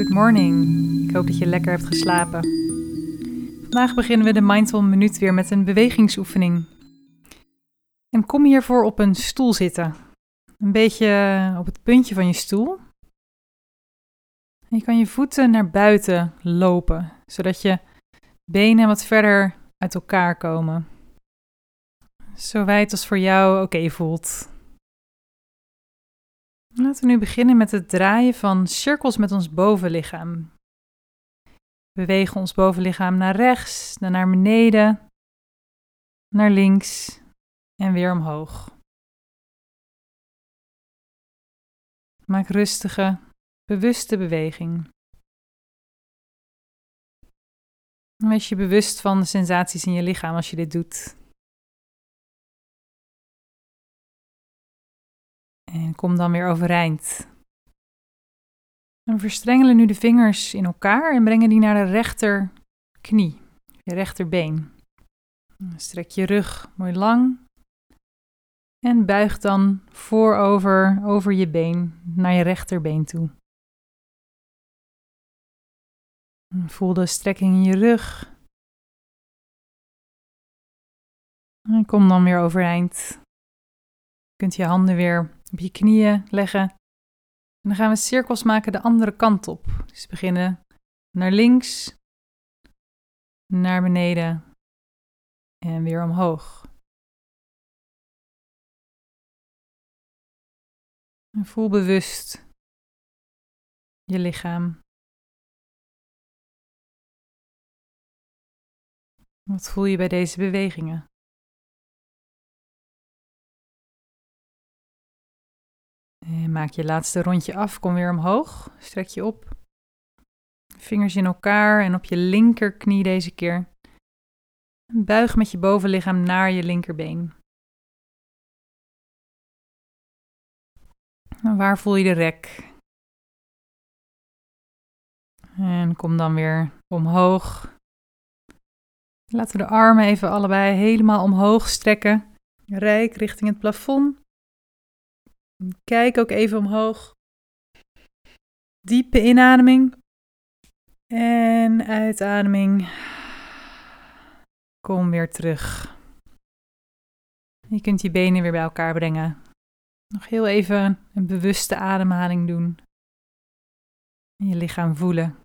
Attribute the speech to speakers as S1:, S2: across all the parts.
S1: Good morning. Ik hoop dat je lekker hebt geslapen. Vandaag beginnen we de Mindful Minuut weer met een bewegingsoefening. En kom hiervoor op een stoel zitten. Een beetje op het puntje van je stoel. En je kan je voeten naar buiten lopen, zodat je benen wat verder uit elkaar komen. Zo wijd als voor jou oké voelt. Laten we nu beginnen met het draaien van cirkels met ons bovenlichaam. We bewegen ons bovenlichaam naar rechts, dan naar beneden, naar links en weer omhoog. Maak rustige, bewuste beweging. Wees je bewust van de sensaties in je lichaam als je dit doet. En kom dan weer overeind. En verstrengelen nu de vingers in elkaar en brengen die naar de rechterknie, je rechterbeen. Strek je rug mooi lang en buig dan voorover over je been naar je rechterbeen toe. Voel de strekking in je rug. En kom dan weer overeind. Je kunt je handen weer op je knieën leggen. En dan gaan we cirkels maken de andere kant op. Dus beginnen naar links, naar beneden en weer omhoog. En voel bewust je lichaam. Wat voel je bij deze bewegingen? Maak je laatste rondje af, kom weer omhoog, strek je op. Vingers in elkaar en op je linkerknie deze keer. Buig met je bovenlichaam naar je linkerbeen. Waar voel je de rek? En kom dan weer omhoog. Laten we de armen even allebei helemaal omhoog strekken. Rijk richting het plafond. Kijk ook even omhoog. Diepe inademing. En uitademing. Kom weer terug. Je kunt je benen weer bij elkaar brengen. Nog heel even een bewuste ademhaling doen. En je lichaam voelen.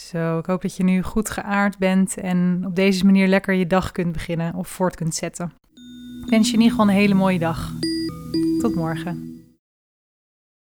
S1: Zo, ik hoop dat je nu goed geaard bent en op deze manier lekker je dag kunt beginnen of voort kunt zetten. Ik wens je in ieder geval een hele mooie dag. Tot morgen.